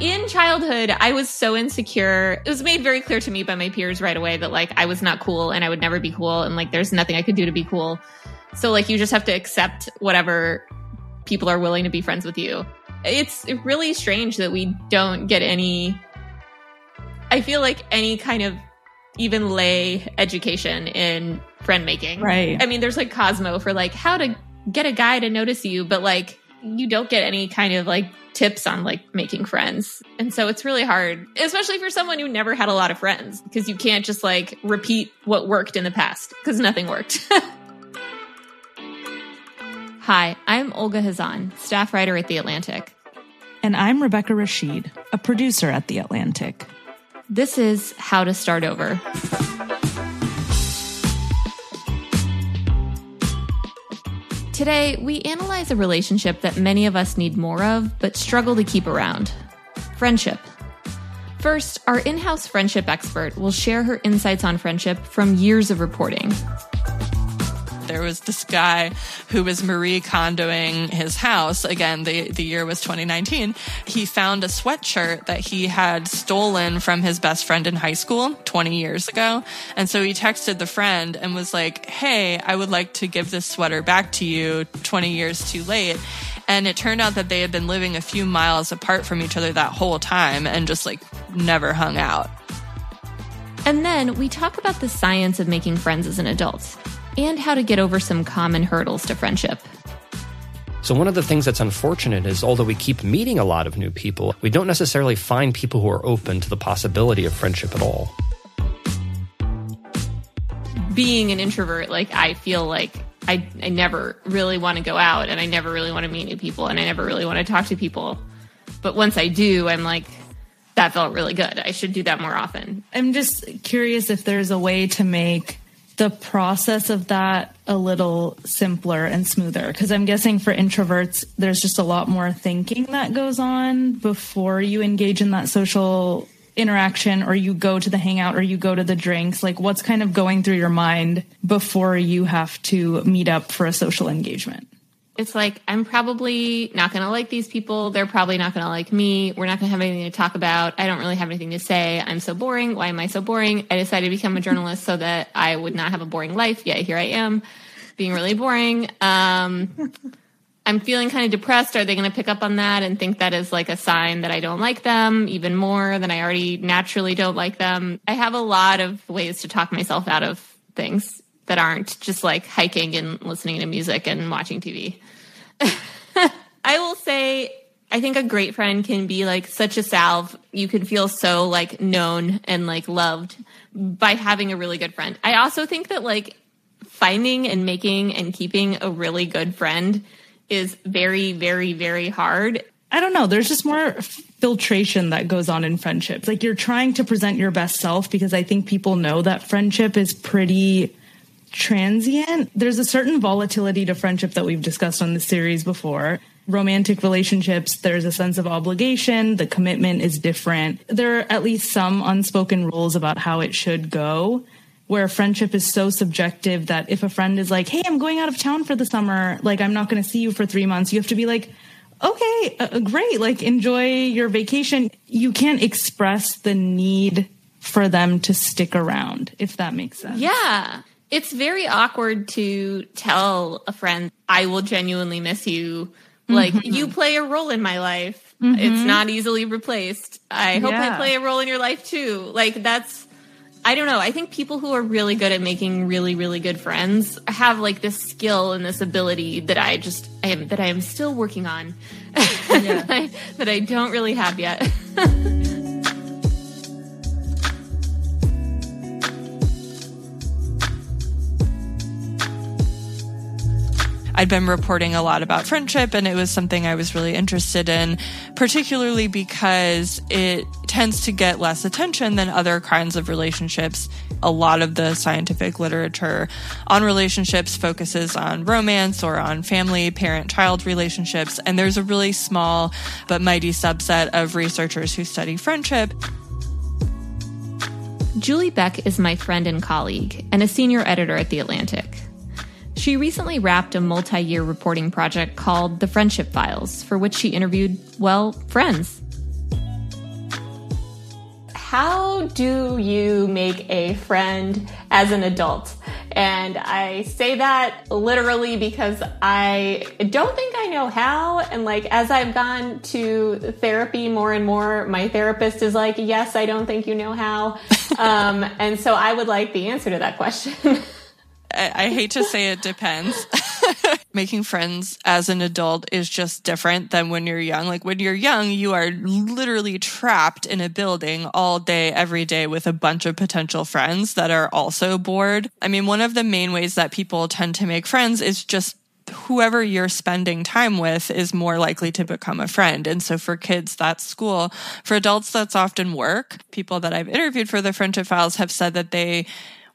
In childhood, I was so insecure. It was made very clear to me by my peers right away that like I was not cool and I would never be cool and like there's nothing I could do to be cool. So like you just have to accept whatever people are willing to be friends with you. It's really strange that we don't get any I feel like any kind of even lay education in friend making. Right. I mean, there's like Cosmo for like how to get a guy to notice you, but like you don't get any kind of like tips on like making friends. And so it's really hard, especially for someone who never had a lot of friends, because you can't just like repeat what worked in the past because nothing worked. Hi, I'm Olga Khazan, staff writer at The Atlantic. And I'm Rebecca Rashid, a producer at The Atlantic. This is How to Start Over. Today, we analyze a relationship that many of us need more of, but struggle to keep around friendship. First, our in house friendship expert will share her insights on friendship from years of reporting. There was this guy who was Marie Kondoing his house. Again, the, the year was 2019. He found a sweatshirt that he had stolen from his best friend in high school 20 years ago. And so he texted the friend and was like, Hey, I would like to give this sweater back to you 20 years too late. And it turned out that they had been living a few miles apart from each other that whole time and just like never hung out. And then we talk about the science of making friends as an adult and how to get over some common hurdles to friendship. So, one of the things that's unfortunate is although we keep meeting a lot of new people, we don't necessarily find people who are open to the possibility of friendship at all. Being an introvert, like, I feel like I, I never really want to go out and I never really want to meet new people and I never really want to talk to people. But once I do, I'm like, that felt really good. I should do that more often. I'm just curious if there's a way to make the process of that a little simpler and smoother? Because i'm guessing for introverts there's just a lot more thinking that goes on before you engage in that social interaction or you go to the hangout or you go to the drinks. Like what's kind of going through your mind before you have to meet up for a social engagement it's like I'm probably not going to like these people. They're probably not going to like me. We're not going to have anything to talk about. I don't really have anything to say. I'm so boring. Why am I so boring? I decided to become a journalist so that I would not have a boring life. Yeah, here I am, being really boring. Um, I'm feeling kind of depressed. Are they going to pick up on that and think that is like a sign that I don't like them even more than I already naturally don't like them? I have a lot of ways to talk myself out of things that aren't just like hiking and listening to music and watching TV. I will say I think a great friend can be like such a salve. You can feel so like known and like loved by having a really good friend. I also think that like finding and making and keeping a really good friend is very, very, very hard. I don't know. There's just more filtration that goes on in friendships. Like you're trying to present your best self because I think people know that friendship is pretty transient. There's a certain volatility to friendship that we've discussed on the series before. Romantic relationships, there's a sense of obligation, the commitment is different. There are at least some unspoken rules about how it should go. Where friendship is so subjective that if a friend is like, Hey, I'm going out of town for the summer, like, I'm not going to see you for three months, you have to be like, Okay, uh, great, like, enjoy your vacation. You can't express the need for them to stick around, if that makes sense. Yeah. It's very awkward to tell a friend, I will genuinely miss you. Like, mm-hmm. you play a role in my life. Mm-hmm. It's not easily replaced. I hope yeah. I play a role in your life too. Like, that's, I don't know. I think people who are really good at making really, really good friends have like this skill and this ability that I just, I am, that I am still working on, yeah. that, I, that I don't really have yet. I'd been reporting a lot about friendship and it was something I was really interested in, particularly because it tends to get less attention than other kinds of relationships. A lot of the scientific literature on relationships focuses on romance or on family, parent, child relationships. And there's a really small but mighty subset of researchers who study friendship. Julie Beck is my friend and colleague, and a senior editor at The Atlantic. She recently wrapped a multi year reporting project called The Friendship Files, for which she interviewed, well, friends. How do you make a friend as an adult? And I say that literally because I don't think I know how. And like, as I've gone to therapy more and more, my therapist is like, yes, I don't think you know how. um, and so I would like the answer to that question. I, hate to say it depends. Making friends as an adult is just different than when you're young. Like when you're young, you are literally trapped in a building all day, every day with a bunch of potential friends that are also bored. I mean, one of the main ways that people tend to make friends is just whoever you're spending time with is more likely to become a friend. And so for kids, that's school. For adults, that's often work. People that I've interviewed for the friendship files have said that they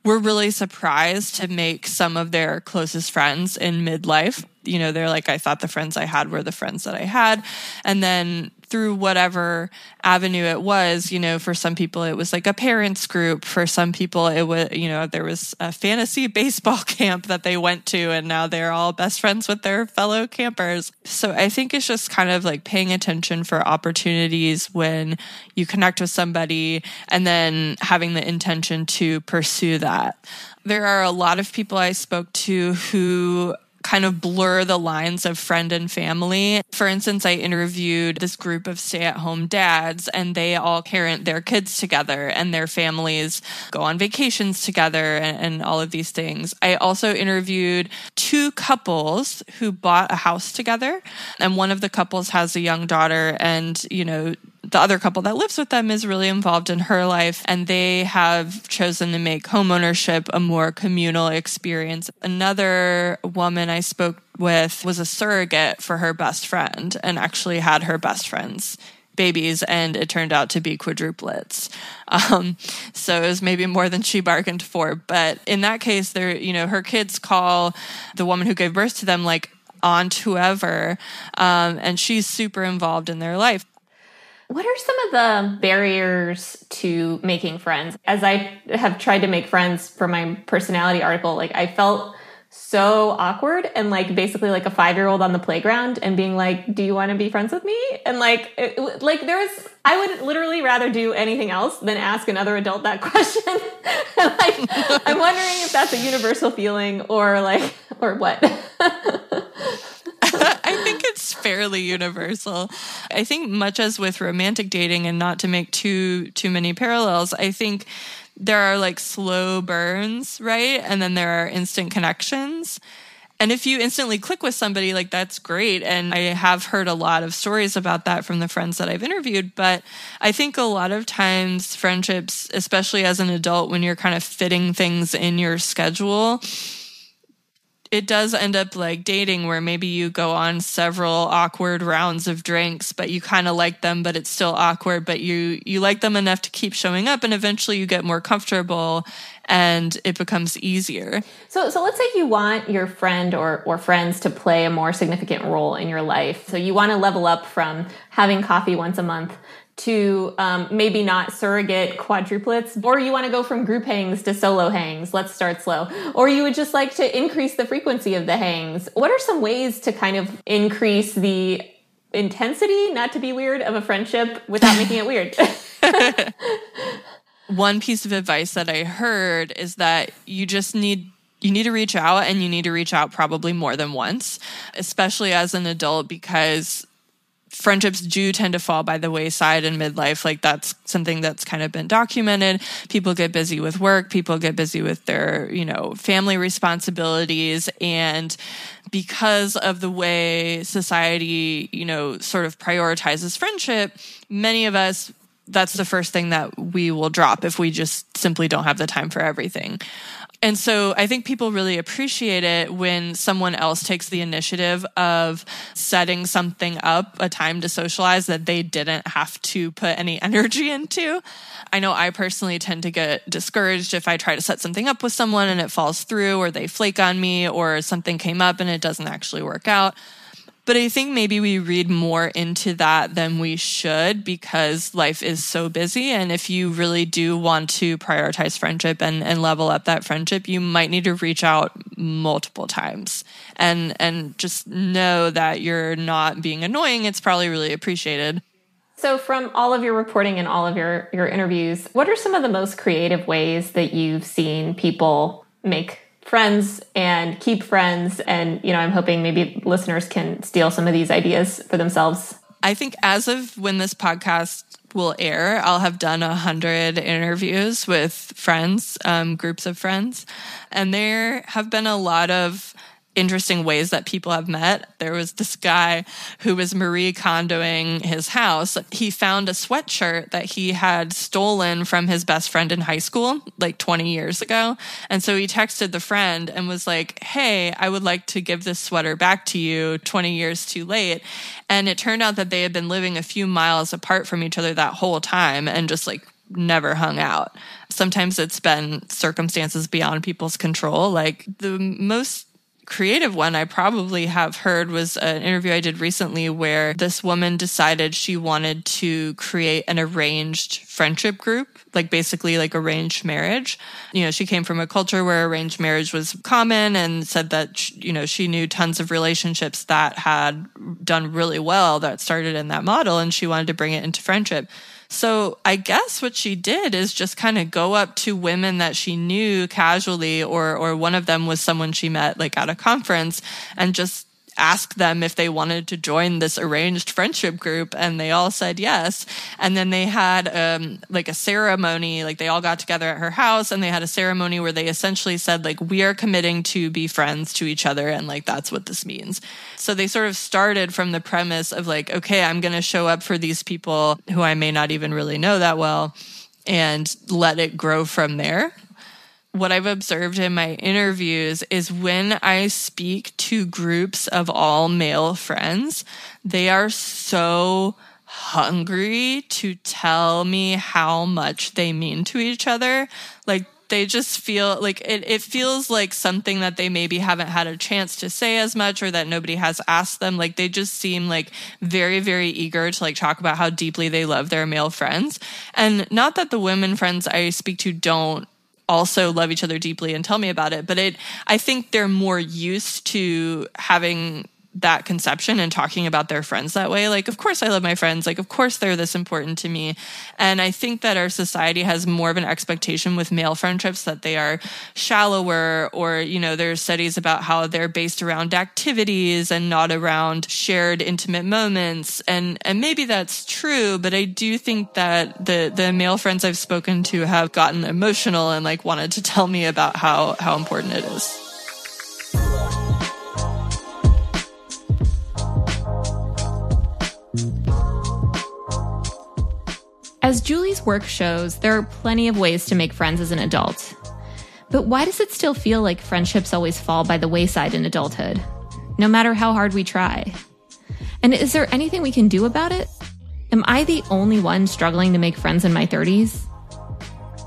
were really surprised to make some of their closest friends in midlife. You know, they're like, I thought the friends I had were the friends that I had. And then through whatever avenue it was, you know, for some people it was like a parents group. For some people it was, you know, there was a fantasy baseball camp that they went to and now they're all best friends with their fellow campers. So I think it's just kind of like paying attention for opportunities when you connect with somebody and then having the intention to pursue that. There are a lot of people I spoke to who kind of blur the lines of friend and family. For instance, I interviewed this group of stay at home dads and they all parent their kids together and their families go on vacations together and, and all of these things. I also interviewed two couples who bought a house together and one of the couples has a young daughter and, you know, the other couple that lives with them is really involved in her life and they have chosen to make homeownership a more communal experience. Another woman I spoke with was a surrogate for her best friend and actually had her best friend's babies and it turned out to be quadruplets. Um, so it was maybe more than she bargained for. But in that case, there, you know, her kids call the woman who gave birth to them like aunt whoever, um, and she's super involved in their life. What are some of the barriers to making friends? As I have tried to make friends for my personality article, like I felt so awkward and like basically like a five year old on the playground and being like, "Do you want to be friends with me?" And like, it, like there was, I would literally rather do anything else than ask another adult that question. like, I'm wondering if that's a universal feeling or like, or what. Fairly universal. I think much as with romantic dating and not to make too too many parallels, I think there are like slow burns, right? And then there are instant connections. And if you instantly click with somebody, like that's great. And I have heard a lot of stories about that from the friends that I've interviewed. But I think a lot of times friendships, especially as an adult, when you're kind of fitting things in your schedule, it does end up like dating where maybe you go on several awkward rounds of drinks but you kind of like them but it's still awkward but you you like them enough to keep showing up and eventually you get more comfortable and it becomes easier. So so let's say you want your friend or or friends to play a more significant role in your life. So you want to level up from having coffee once a month to um, maybe not surrogate quadruplets, or you want to go from group hangs to solo hangs. Let's start slow. Or you would just like to increase the frequency of the hangs. What are some ways to kind of increase the intensity, not to be weird, of a friendship without making it weird? One piece of advice that I heard is that you just need you need to reach out and you need to reach out probably more than once, especially as an adult because friendships do tend to fall by the wayside in midlife. Like that's something that's kind of been documented. People get busy with work, people get busy with their, you know, family responsibilities. And because of the way society, you know, sort of prioritizes friendship, many of us that's the first thing that we will drop if we just simply don't have the time for everything. And so I think people really appreciate it when someone else takes the initiative of setting something up, a time to socialize that they didn't have to put any energy into. I know I personally tend to get discouraged if I try to set something up with someone and it falls through or they flake on me or something came up and it doesn't actually work out. But I think maybe we read more into that than we should because life is so busy. And if you really do want to prioritize friendship and, and level up that friendship, you might need to reach out multiple times and, and just know that you're not being annoying. It's probably really appreciated. So, from all of your reporting and all of your, your interviews, what are some of the most creative ways that you've seen people make friends and keep friends? And, you know, I'm hoping maybe listeners can steal some of these ideas for themselves. I think as of when this podcast will air, I'll have done a hundred interviews with friends, um, groups of friends. And there have been a lot of interesting ways that people have met. There was this guy who was Marie Kondoing his house. He found a sweatshirt that he had stolen from his best friend in high school, like 20 years ago. And so he texted the friend and was like, Hey, I would like to give this sweater back to you 20 years too late. And it turned out that they had been living a few miles apart from each other that whole time and just like never hung out. Sometimes it's been circumstances beyond people's control. Like the most creative one I probably have heard was an interview I did recently where this woman decided she wanted to create an arranged friendship group, like basically like arranged marriage. You know, she came from a culture where arranged marriage was common and said that, you know, she knew tons of relationships that had done really well that started in that model and she wanted to bring it into friendship. So I guess what she did is just kind of go up to women that she knew casually, or or one of them was someone she met like at a conference, and just ask them if they wanted to join this arranged friendship group and they all said yes. And then they had um, like a ceremony like they all got together at her house and they had a ceremony where they essentially said like we are committing to be friends to each other and like that's what this means. So they sort of started from the premise of like okay i'm going to show up for these people who i may not even really know that well and let it grow from there what I've observed in my interviews is when I speak to groups of all male friends, they are so hungry to tell me how much they mean to each other. Like they just feel like it, it feels like something that they maybe haven't had a chance to say as much or that nobody has asked them. Like they just seem like very, very eager to like talk about how deeply they love their male friends. And not that the women friends I speak to don't also love each other deeply and tell me about it. But it, I think they're more used to having that conception and talking about their friends that way. Like, of course I love my friends. Like, of course they're this important to me. And I think that our society has more of an expectation with male friendships that they are shallower or, you know, there's studies about how they're based around activities and not around shared intimate moments. And, and maybe that's true, but I do think that the, the male friends I've spoken to have gotten emotional and like wanted to tell me about how, how important it is. As Julie's work shows, there are plenty of ways to make friends as an adult. But why does it still feel like friendships always fall by the wayside in adulthood, no matter how hard we try? And is there anything we can do about it? Am I the only one struggling to make friends in my 30s?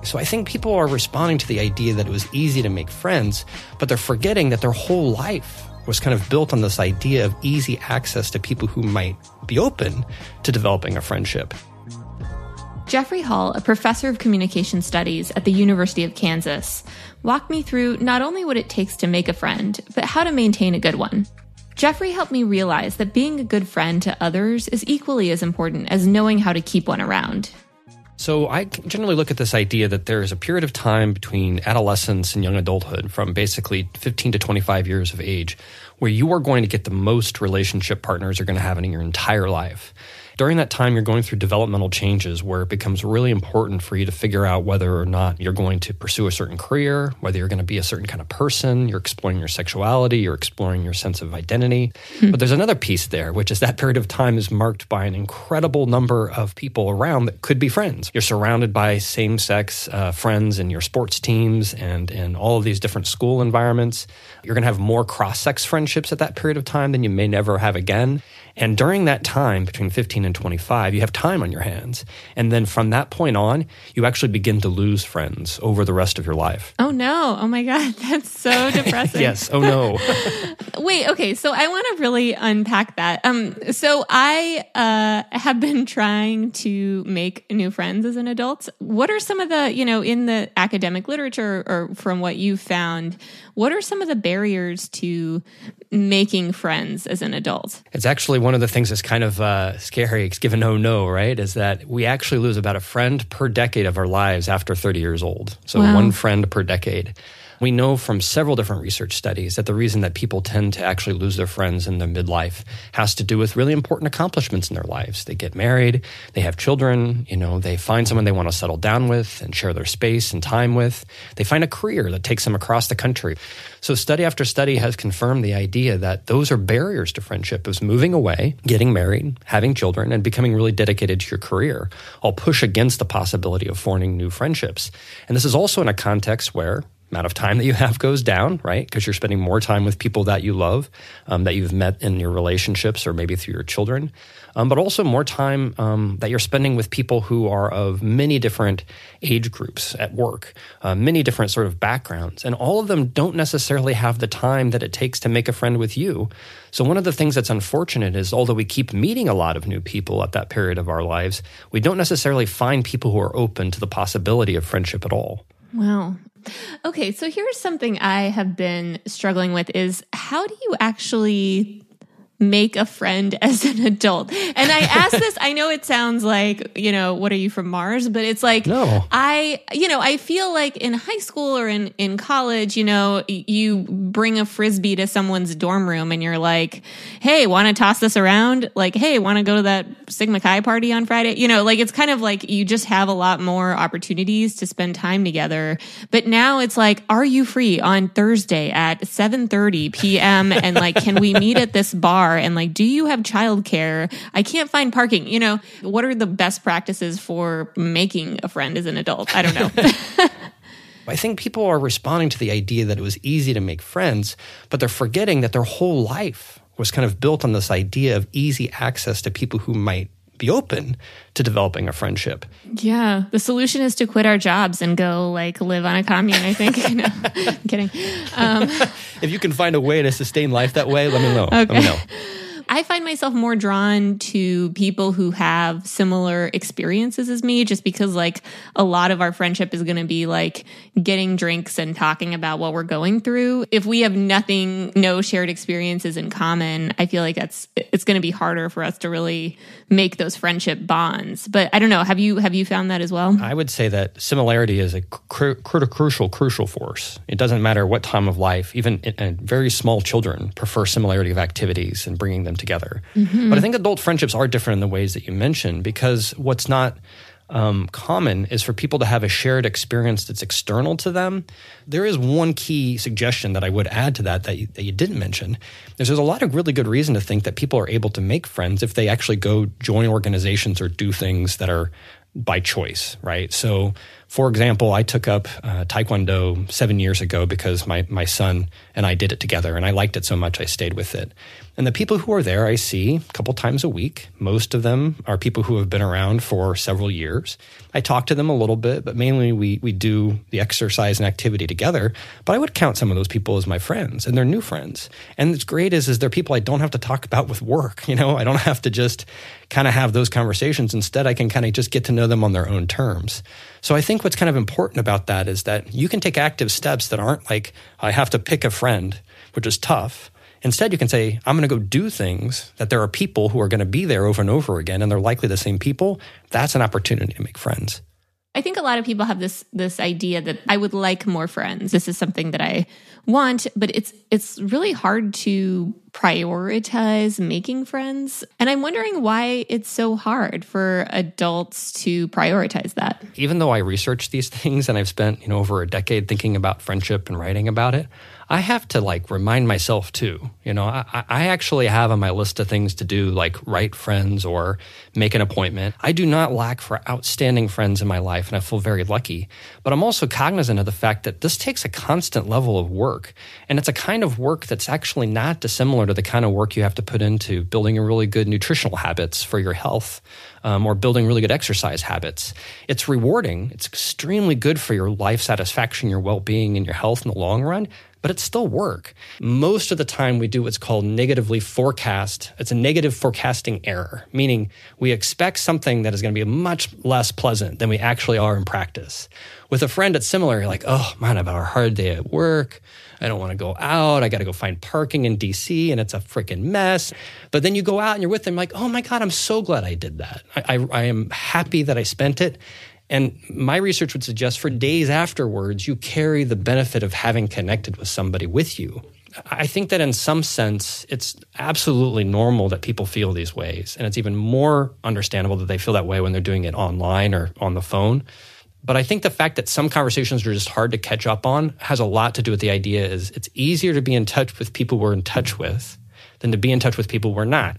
So I think people are responding to the idea that it was easy to make friends, but they're forgetting that their whole life was kind of built on this idea of easy access to people who might be open to developing a friendship. Jeffrey Hall, a professor of communication studies at the University of Kansas, walked me through not only what it takes to make a friend, but how to maintain a good one. Jeffrey helped me realize that being a good friend to others is equally as important as knowing how to keep one around. So I generally look at this idea that there is a period of time between adolescence and young adulthood, from basically 15 to 25 years of age, where you are going to get the most relationship partners you're going to have in your entire life. During that time, you're going through developmental changes where it becomes really important for you to figure out whether or not you're going to pursue a certain career, whether you're going to be a certain kind of person, you're exploring your sexuality, you're exploring your sense of identity. But there's another piece there, which is that period of time is marked by an incredible number of people around that could be friends. You're surrounded by same sex uh, friends in your sports teams and in all of these different school environments. You're going to have more cross sex friendships at that period of time than you may never have again. And during that time, between 15 and 25, you have time on your hands. And then from that point on, you actually begin to lose friends over the rest of your life. Oh no. Oh my God. That's so depressing. Yes. Oh, no. Wait, okay. So I want to really unpack that. Um, so I uh, have been trying to make new friends as an adult. What are some of the, you know, in the academic literature or from what you've found, what are some of the barriers to making friends as an adult? It's actually one of the things that's kind of uh, scary, given no no, right? Is that we actually lose about a friend per decade of our lives after 30 years old. So Wow. one friend per decade. We know from several different research studies that the reason that people tend to actually lose their friends in their midlife has to do with really important accomplishments in their lives. They get married, they have children, you know, they find someone they want to settle down with and share their space and time with. They find a career that takes them across the country. So study after study has confirmed the idea that those are barriers to friendship is moving away, getting married, having children, and becoming really dedicated to your career, all push against the possibility of forming new friendships. And this is also in a context where amount of time that you have goes down, right? Because you're spending more time with people that you love, um, that you've met in your relationships or maybe through your children, um, but also more time um, that you're spending with people who are of many different age groups at work, uh, many different sort of backgrounds, and all of them don't necessarily have the time that it takes to make a friend with you. So one of the things that's unfortunate is although we keep meeting a lot of new people at that period of our lives, we don't necessarily find people who are open to the possibility of friendship at all. Wow. Okay, so here's something I have been struggling with is how do you actually make a friend as an adult? And I ask this, I know it sounds like, you know, what are you from Mars? But it's like No. I, you know, I feel like in high school or in in college, you know, you bring a frisbee to someone's dorm room and you're like, "Hey, want to toss this around?" Like, "Hey, want to go to that Sigma Chi party on Friday?" You know, like it's kind of like you just have a lot more opportunities to spend time together. But now it's like, "Are you free on Thursday at 7:30 p.m. and like can we meet at this bar and like do you have childcare? I can't find parking." You know, what are the best practices for making a friend as an adult? I don't know. I think people are responding to the idea that it was easy to make friends, but they're forgetting that their whole life was kind of built on this idea of easy access to people who might be open to developing a friendship. Yeah, the solution is to quit our jobs and go like live on a commune. I think. no, I'm kidding. Um, If you can find a way to sustain life that way, let me know. Let me know. I find myself more drawn to people who have similar experiences as me, just because like a lot of our friendship is going to be like getting drinks and talking about what we're going through. If we have nothing, no shared experiences in common, I feel like that's it's going to be harder for us to really make those friendship bonds. But I don't know. Have you have you found that as well? I would say that similarity is a cru- cru- crucial, crucial force. It doesn't matter what time of life, even in, in very small children prefer similarity of activities and bringing them together. But I think adult friendships are different in the ways that you mentioned because what's not um, common is for people to have a shared experience that's external to them. There is one key suggestion that I would add to that that you, that you didn't mention. Is there's a lot of really good reason to think that people are able to make friends if they actually go join organizations or do things that are by choice, right? So, for example, I took up uh, Taekwondo seven years ago because my, my son and I did it together and I liked it so much I stayed with it. And the people who are there I see a couple times a week. Most of them are people who have been around for several years. I talk to them a little bit, but mainly we, we do the exercise and activity together. But I would count some of those people as my friends and they're new friends. And what's great is, is they're people I don't have to talk about with work. You know, I don't have to just kind of have those conversations. Instead, I can kind of just get to know them on their own terms. So I think what's kind of important about that is that you can take active steps that aren't like, I have to pick a friend, which is tough. Instead, you can say, I'm going to go do things that there are people who are going to be there over and over again, and they're likely the same people. That's an opportunity to make friends. I think a lot of people have this this idea that I would like more friends. This is something that I want, but it's it's really hard to prioritize making friends. And I'm wondering why it's so hard for adults to prioritize that. Even though I research these things and I've spent, you know, over a decade thinking about friendship and writing about it, I have to like remind myself too. You know, I, I actually have on my list of things to do, like write friends or make an appointment. I do not lack for outstanding friends in my life, and I feel very lucky. But I'm also cognizant of the fact that this takes a constant level of work. And it's a kind of work that's actually not dissimilar to the kind of work you have to put into building a really good nutritional habits for your health um, or building really good exercise habits. It's rewarding. It's extremely good for your life satisfaction, your well being, and your health in the long run but it's still work. Most of the time, we do what's called negatively forecast. It's a negative forecasting error, meaning we expect something that is going to be much less pleasant than we actually are in practice. With a friend, it's similar. You're like, oh man, I've had a hard day at work. I don't want to go out. I got to go find parking in DC and it's a freaking mess. But then you go out and you're with them, like, oh my God, I'm so glad I did that. I, I, I am happy that I spent it. And my research would suggest for days afterwards, you carry the benefit of having connected with somebody with you. I think that in some sense, it's absolutely normal that people feel these ways. And it's even more understandable that they feel that way when they're doing it online or on the phone. But I think the fact that some conversations are just hard to catch up on has a lot to do with the idea is it's easier to be in touch with people we're in touch with than to be in touch with people we're not.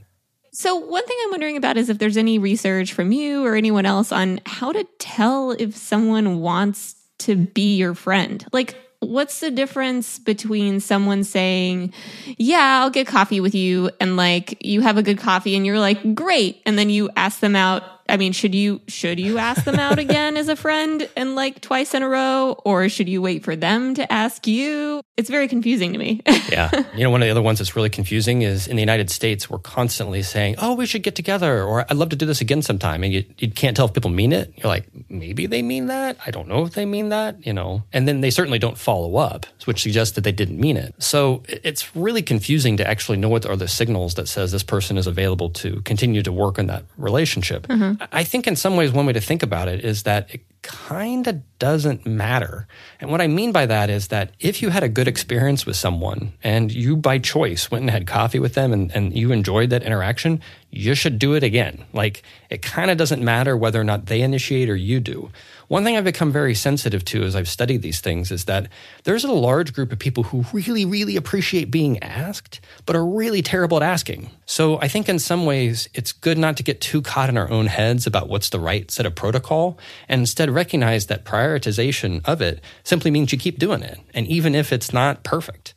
So, one thing I'm wondering about is if there's any research from you or anyone else on how to tell if someone wants to be your friend. Like, what's the difference between someone saying, Yeah, I'll get coffee with you, and like you have a good coffee and you're like, Great. And then you ask them out I mean, should you should you ask them out again as a friend and like twice in a row, or should you wait for them to ask you? It's very confusing to me. yeah, you know, one of the other ones that's really confusing is in the United States, we're constantly saying, "Oh, we should get together," or "I'd love to do this again sometime," and you, you can't tell if people mean it. You're like, maybe they mean that. I don't know if they mean that. You know, and then they certainly don't follow up, which suggests that they didn't mean it. So it's really confusing to actually know what are the signals that says this person is available to continue to work on that relationship. Mm-hmm. I think in some ways, one way to think about it is that kind of doesn't matter. And what I mean by that is that if you had a good experience with someone and you by choice went and had coffee with them and, and you enjoyed that interaction, you should do it again. Like it kind of doesn't matter whether or not they initiate or you do. One thing I've become very sensitive to as I've studied these things is that there's a large group of people who really, really appreciate being asked, but are really terrible at asking. So I think in some ways it's good not to get too caught in our own heads about what's the right set of protocol and instead recognize that prioritization of it simply means you keep doing it. And even if it's not perfect.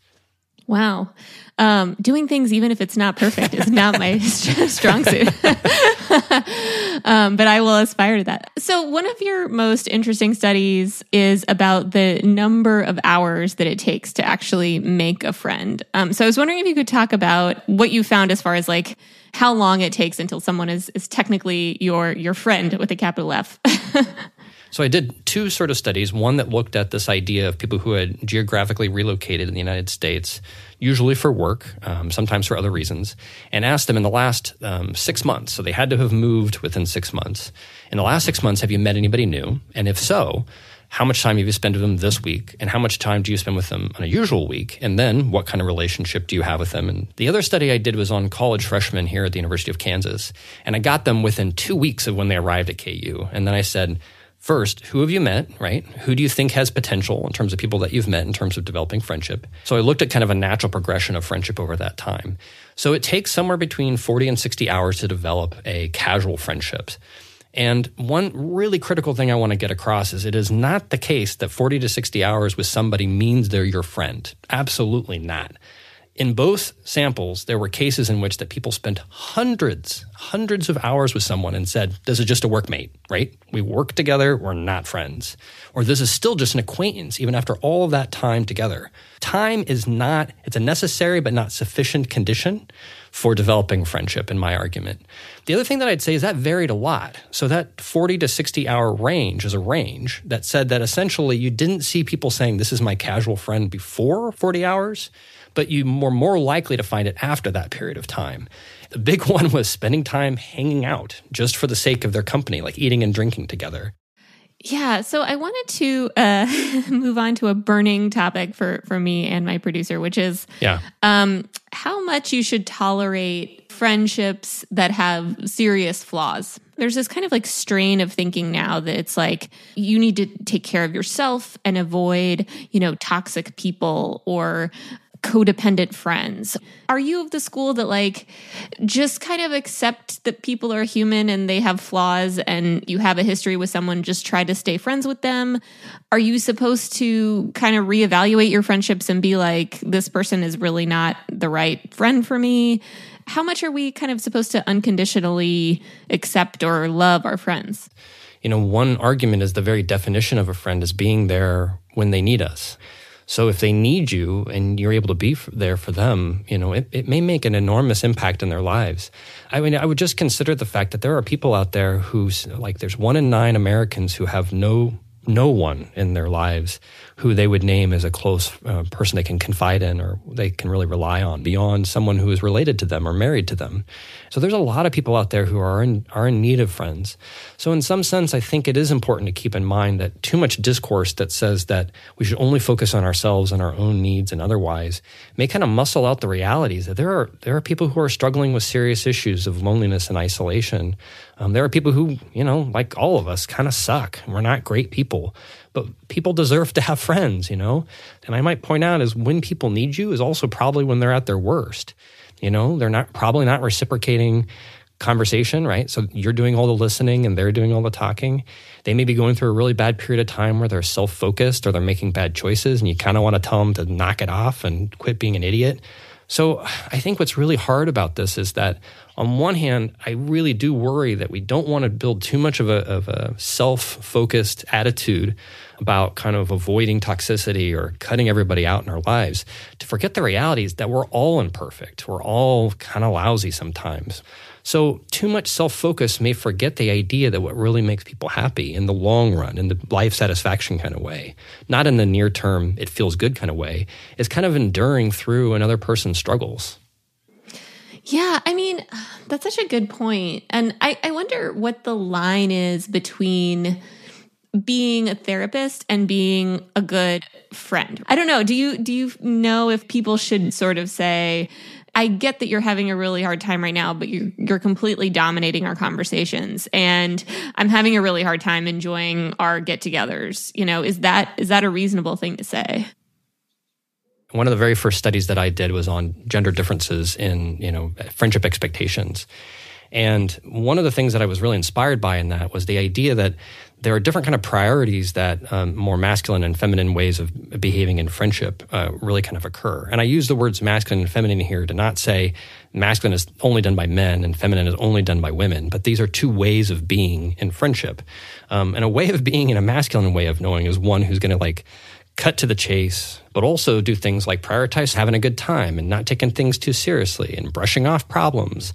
Wow. Um, doing things even if it's not perfect is not my strong suit. um, but I will aspire to that. So, one of your most interesting studies is about the number of hours that it takes to actually make a friend. Um, so, I was wondering if you could talk about what you found as far as like how long it takes until someone is, is technically your your friend with a capital F. So I did two sort of studies. One that looked at this idea of people who had geographically relocated in the United States, usually for work, um, sometimes for other reasons, and asked them in the last um, six months. So they had to have moved within six months. In the last six months, have you met anybody new? And if so, how much time have you spent with them this week and how much time do you spend with them on a usual week and then what kind of relationship do you have with them and the other study i did was on college freshmen here at the university of kansas and i got them within two weeks of when they arrived at ku and then i said First, who have you met, right? Who do you think has potential in terms of people that you've met in terms of developing friendship? So I looked at kind of a natural progression of friendship over that time. So it takes somewhere between 40 and 60 hours to develop a casual friendship. And one really critical thing I want to get across is it is not the case that 40 to 60 hours with somebody means they're your friend. Absolutely not. In both samples, there were cases in which that people spent hundreds, hundreds of hours with someone and said, "This is just a workmate, right? We work together, we're not friends." Or this is still just an acquaintance even after all of that time together. Time is not it's a necessary but not sufficient condition for developing friendship in my argument. The other thing that I'd say is that varied a lot. So that 40 to 60 hour range is a range that said that essentially you didn't see people saying this is my casual friend before 40 hours but you were more likely to find it after that period of time. The big one was spending time hanging out just for the sake of their company, like eating and drinking together. Yeah, so I wanted to uh, move on to a burning topic for for me and my producer, which is Yeah. um, how much you should tolerate friendships that have serious flaws. There's this kind of like strain of thinking now that it's like you need to take care of yourself and avoid, you know, toxic people or codependent friends. Are you of the school that like just kind of accept that people are human and they have flaws and you have a history with someone, just try to stay friends with them? Are you supposed to kind of reevaluate your friendships and be like, this person is really not the right friend for me? How much are we kind of supposed to unconditionally accept or love our friends? You know, one argument is the very definition of a friend is being there when they need us. So if they need you and you're able to be there for them, you know, it, it may make an enormous impact in their lives. I mean, I would just consider the fact that there are people out there who's like, there's one in nine Americans who have no no one in their lives who they would name as a close uh, person they can confide in or they can really rely on beyond someone who is related to them or married to them. So there's a lot of people out there who are in are in need of friends. So in some sense I think it is important to keep in mind that too much discourse that says that we should only focus on ourselves and our own needs and otherwise may kind of muscle out the realities that there are there are people who are struggling with serious issues of loneliness and isolation. Um, there are people who, you know, like all of us, kind of suck. We're not great people, but people deserve to have friends, you know? And I might point out is when people need you is also probably when they're at their worst. You know, they're not probably not reciprocating conversation, right? So you're doing all the listening and they're doing all the talking. They may be going through a really bad period of time where they're self focused or they're making bad choices, and you kind of want to tell them to knock it off and quit being an idiot. So I think what's really hard about this is that on one hand, I really do worry that we don't want to build too much of a, of a self focused attitude about kind of avoiding toxicity or cutting everybody out in our lives to forget the realities that we're all imperfect. We're all kind of lousy sometimes. So, too much self focus may forget the idea that what really makes people happy in the long run, in the life satisfaction kind of way, not in the near term, it feels good kind of way, is kind of enduring through another person's struggles. Yeah, I mean, that's such a good point. And I, I wonder what the line is between being a therapist and being a good friend. I don't know. Do you do you know if people should sort of say, I get that you're having a really hard time right now, but you're you're completely dominating our conversations and I'm having a really hard time enjoying our get-togethers. You know, is that is that a reasonable thing to say? One of the very first studies that I did was on gender differences in, you know, friendship expectations. And one of the things that I was really inspired by in that was the idea that there are different kind of priorities that um, more masculine and feminine ways of behaving in friendship uh, really kind of occur. And I use the words masculine and feminine here to not say masculine is only done by men and feminine is only done by women, but these are two ways of being in friendship. Um, and a way of being in a masculine way of knowing is one who's going to like cut to the chase, but also do things like prioritize having a good time and not taking things too seriously and brushing off problems.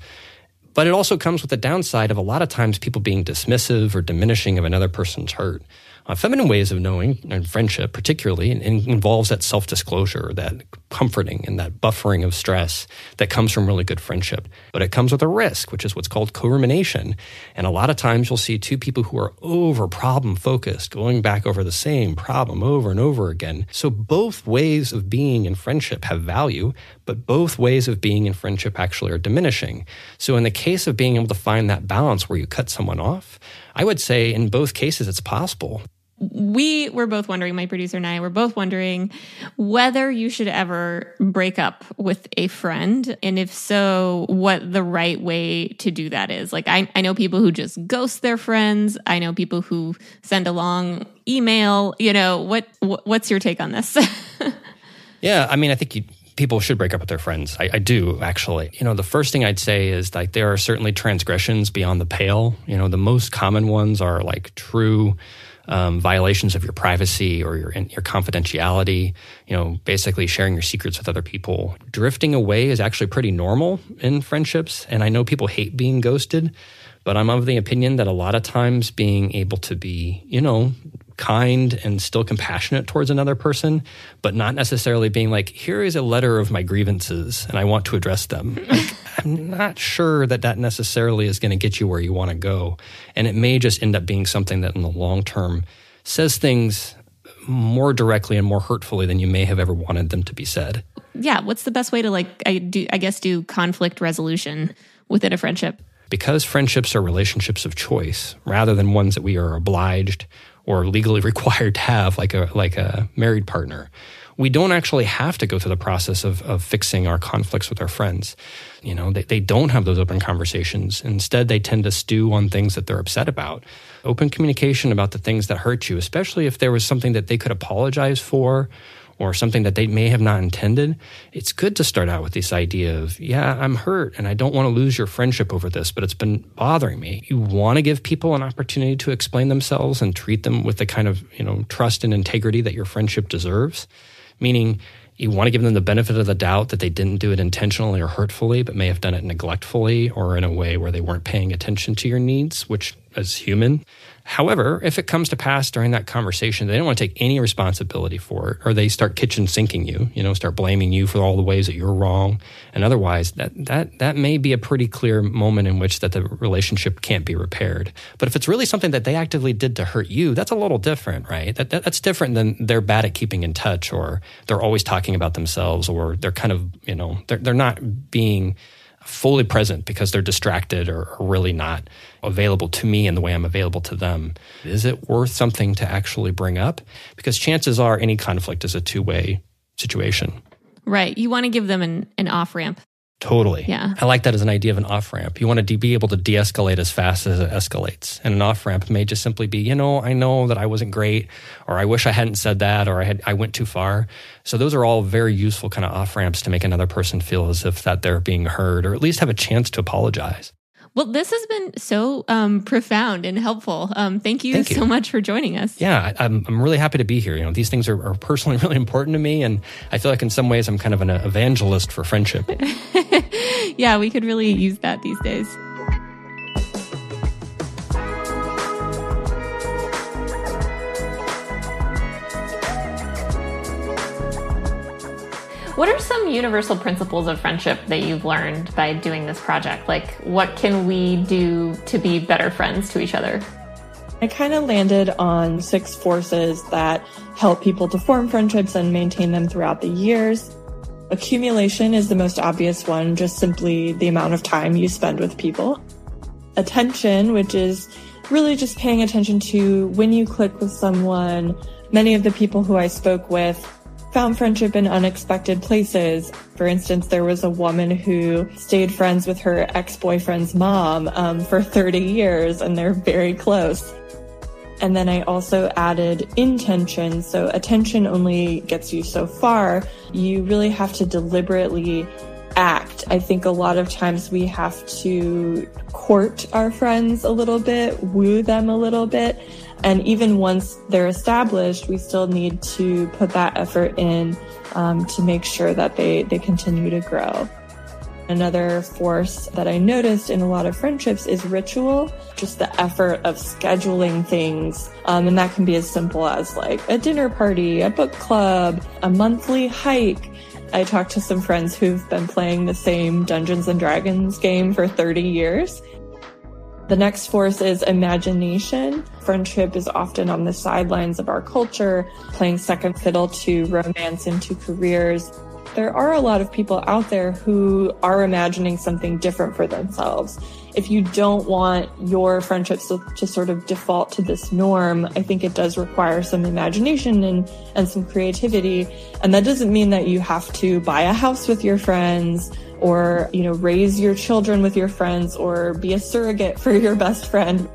But it also comes with the downside of a lot of times people being dismissive or diminishing of another person's hurt. Uh, feminine ways of knowing and friendship, particularly, and, and involves that self disclosure, that comforting, and that buffering of stress that comes from really good friendship. But it comes with a risk, which is what's called co rumination. And a lot of times you'll see two people who are over problem focused, going back over the same problem over and over again. So both ways of being in friendship have value, but both ways of being in friendship actually are diminishing. So in the case of being able to find that balance where you cut someone off, I would say in both cases it's possible we were both wondering, my producer and I were both wondering whether you should ever break up with a friend. And if so, what the right way to do that is. Like, I, I know people who just ghost their friends. I know people who send a long email. You know, what, what what's your take on this? yeah, I mean, I think you, people should break up with their friends. I, I, do actually. You know, the first thing I'd say is like there are certainly transgressions beyond the pale. You know, the most common ones are like true um, violations of your privacy or your your confidentiality. You know, basically sharing your secrets with other people. Drifting away is actually pretty normal in friendships, and I know people hate being ghosted, but I'm of the opinion that a lot of times being able to be, you know, kind and still compassionate towards another person, but not necessarily being like, here is a letter of my grievances and I want to address them. like, I'm not sure that that necessarily is going to get you where you want to go. And it may just end up being something that in the long term says things more directly and more hurtfully than you may have ever wanted them to be said. Yeah. What's the best way to like, I do, I guess, do conflict resolution within a friendship? Because friendships are relationships of choice rather than ones that we are obliged or legally required to have, like a, like a married partner, we don't actually have to go through the process of, of fixing our conflicts with our friends. You know, they, they don't have those open conversations. Instead, they tend to stew on things that they're upset about. Open communication about the things that hurt you, especially if there was something that they could apologize for or something that they may have not intended, it's good to start out with this idea of, yeah, I'm hurt and I don't want to lose your friendship over this, but it's been bothering me. You want to give people an opportunity to explain themselves and treat them with the kind of, you know, trust and integrity that your friendship deserves. Meaning, you want to give them the benefit of the doubt that they didn't do it intentionally or hurtfully, but may have done it neglectfully or in a way where they weren't paying attention to your needs, which as human, However, if it comes to pass during that conversation, they don't want to take any responsibility for it, or they start kitchen sinking you, you know, start blaming you for all the ways that you're wrong. And otherwise, that that that may be a pretty clear moment in which that the relationship can't be repaired. But if it's really something that they actively did to hurt you, that's a little different, right? That, that that's different than they're bad at keeping in touch, or they're always talking about themselves, or they're kind of, you know, they're they're not being fully present because they're distracted or, really not available to me in the way I'm available to them. Is it worth something to actually bring up? Because chances are any conflict is a two way situation. Right. You want to give them an, an off ramp. Totally. Yeah. I like that as an idea of an off ramp. You want to de- be able to de escalate as fast as it escalates. And an off ramp may just simply be, you know, I know that I wasn't great, or I wish I hadn't said that, or I had I went too far. So those are all very useful kind of off ramps to make another person feel as if that they're being heard, or at least have a chance to apologize. Well, this has been so um, profound and helpful. Um, thank, you thank, you so much for joining us. Yeah, I'm, I'm really happy to be here. You know, these things are, are personally really important to me, and I feel like in some ways I'm kind of an evangelist for friendship. yeah, we could really use that these days. What are some universal principles of friendship that you've learned by doing this project? Like, what can we do to be better friends to each other? I kind of landed on six forces that help people to form friendships and maintain them throughout the years. Accumulation is the most obvious one, just simply the amount of time you spend with people. Attention, which is really just paying attention to when you click with someone. Many of the people who I spoke with found friendship in unexpected places. For instance, there was a woman who stayed friends with her ex-boyfriend's mom um, for 30 years, and they're very close. And then I also added intention. So attention only gets you so far. You really have to deliberately act. I think a lot of times we have to court our friends a little bit, woo them a little bit. And even once they're established, we still need to put that effort in um, to make sure that they, they continue to grow. Another force that I noticed in a lot of friendships is ritual, just the effort of scheduling things. Um, and that can be as simple as like a dinner party, a book club, a monthly hike. I talked to some friends who've been playing the same Dungeons and Dragons game for 30 years. The next force is imagination. Friendship is often on the sidelines of our culture, playing second fiddle to romance and to careers. There are a lot of people out there who are imagining something different for themselves. If you don't want your friendships to, to sort of default to this norm, I think it does require some imagination and, and some creativity. And that doesn't mean that you have to buy a house with your friends or, you know, raise your children with your friends or be a surrogate for your best friend.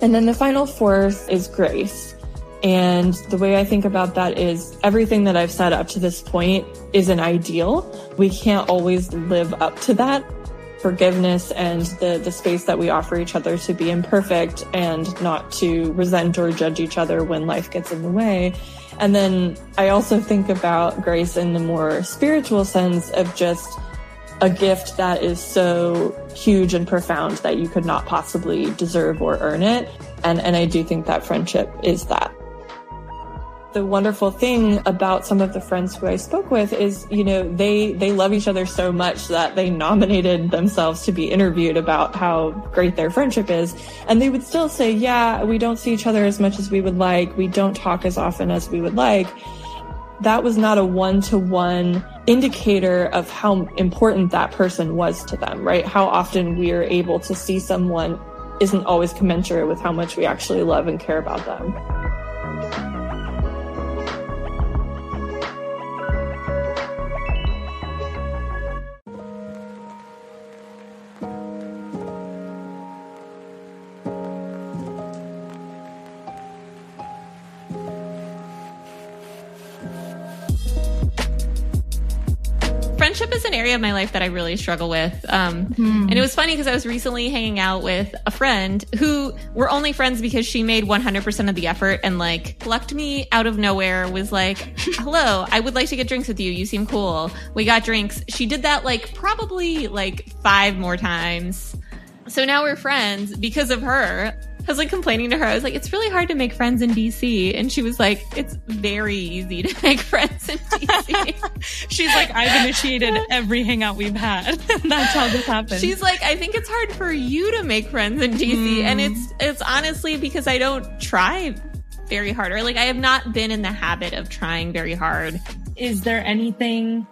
And then the final fourth is grace. And the way I think about that is everything that I've said up to this point is an ideal. We can't always live up to that. Forgiveness and the, the space that we offer each other to be imperfect and not to resent or judge each other when life gets in the way. And then I also think about grace in the more spiritual sense of just a gift that is so huge and profound that you could not possibly deserve or earn it. And, and I do think that friendship is that. the wonderful thing about some of the friends who I spoke with is, you know, they they love each other so much that they nominated themselves to be interviewed about how great their friendship is, and they would still say, "Yeah, we don't see each other as much as we would like. We don't talk as often as we would like." That was not a one-to-one indicator of how important that person was to them, right? How often we are able to see someone isn't always commensurate with how much we actually love and care about them. Area of my life that I really struggle with. Um, Hmm. And it was funny because I was recently hanging out with a friend who were only friends because she made 100% of the effort and like plucked me out of nowhere, was like, hello, I would like to get drinks with you. You seem cool. We got drinks. She did that like probably like five more times. So now we're friends because of her. I was like complaining to her. I was like, it's really hard to make friends in DC. And she was like, it's very easy to make friends in DC. She's like, I've initiated every hangout we've had. That's how this happened. She's like, I think it's hard for you to make friends in DC. Hmm. And it's, it's honestly because I don't try very hard or like I have not been in the habit of trying very hard. Is there anything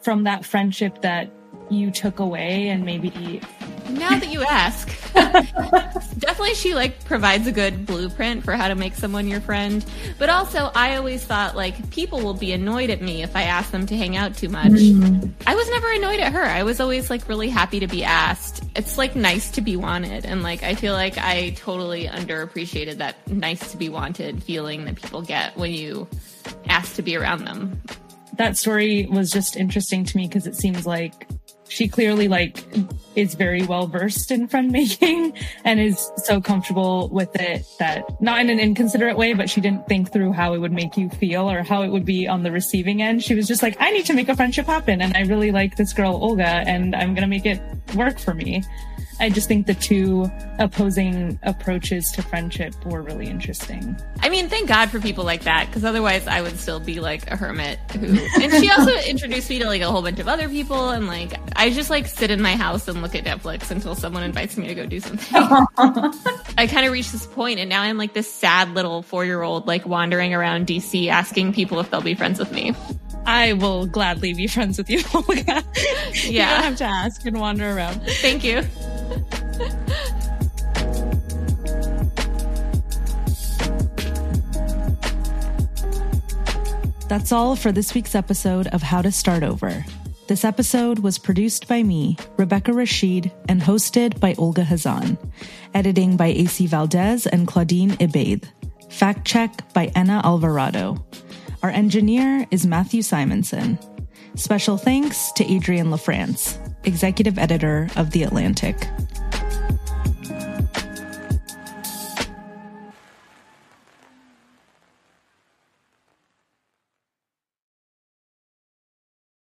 from that friendship that you took away and maybe Now that you ask, definitely she like provides a good blueprint for how to make someone your friend. But also, I always thought like people will be annoyed at me if I ask them to hang out too much. Mm-hmm. I was never annoyed at her. I was always like really happy to be asked. It's like nice to be wanted. And like, I feel like I totally underappreciated that nice to be wanted feeling that people get when you ask to be around them. that story was just interesting to me because it seems like she clearly like is very well versed in friend making and is so comfortable with it that not in an inconsiderate way, but she didn't think through how it would make you feel or how it would be on the receiving end. She was just like, I need to make a friendship happen. And I really like this girl, Olga, and I'm to make it work for me. I just think the two opposing approaches to friendship were really interesting. I mean, thank God for people like that, because otherwise I would still be like a hermit. Who, and she also introduced me to like a whole bunch of other people, and like I just like sit in my house and look at Netflix until someone invites me to go do something. I kind of reached this point, and now I'm like this sad little four year old like wandering around DC asking people if they'll be friends with me. I will gladly be friends with you, Olga. you Yeah. don't have to ask and wander around. Thank you. That's all for this week's episode of How to Start Over. This episode was produced by me, Rebecca Rashid, and hosted by Olga Khazan. Editing by AC Valdez and Claudine Ebeid. Fact check by Ena Alvarado. Our engineer is Matthew Simonson. Special thanks to Adrienne LaFrance, executive editor of The Atlantic.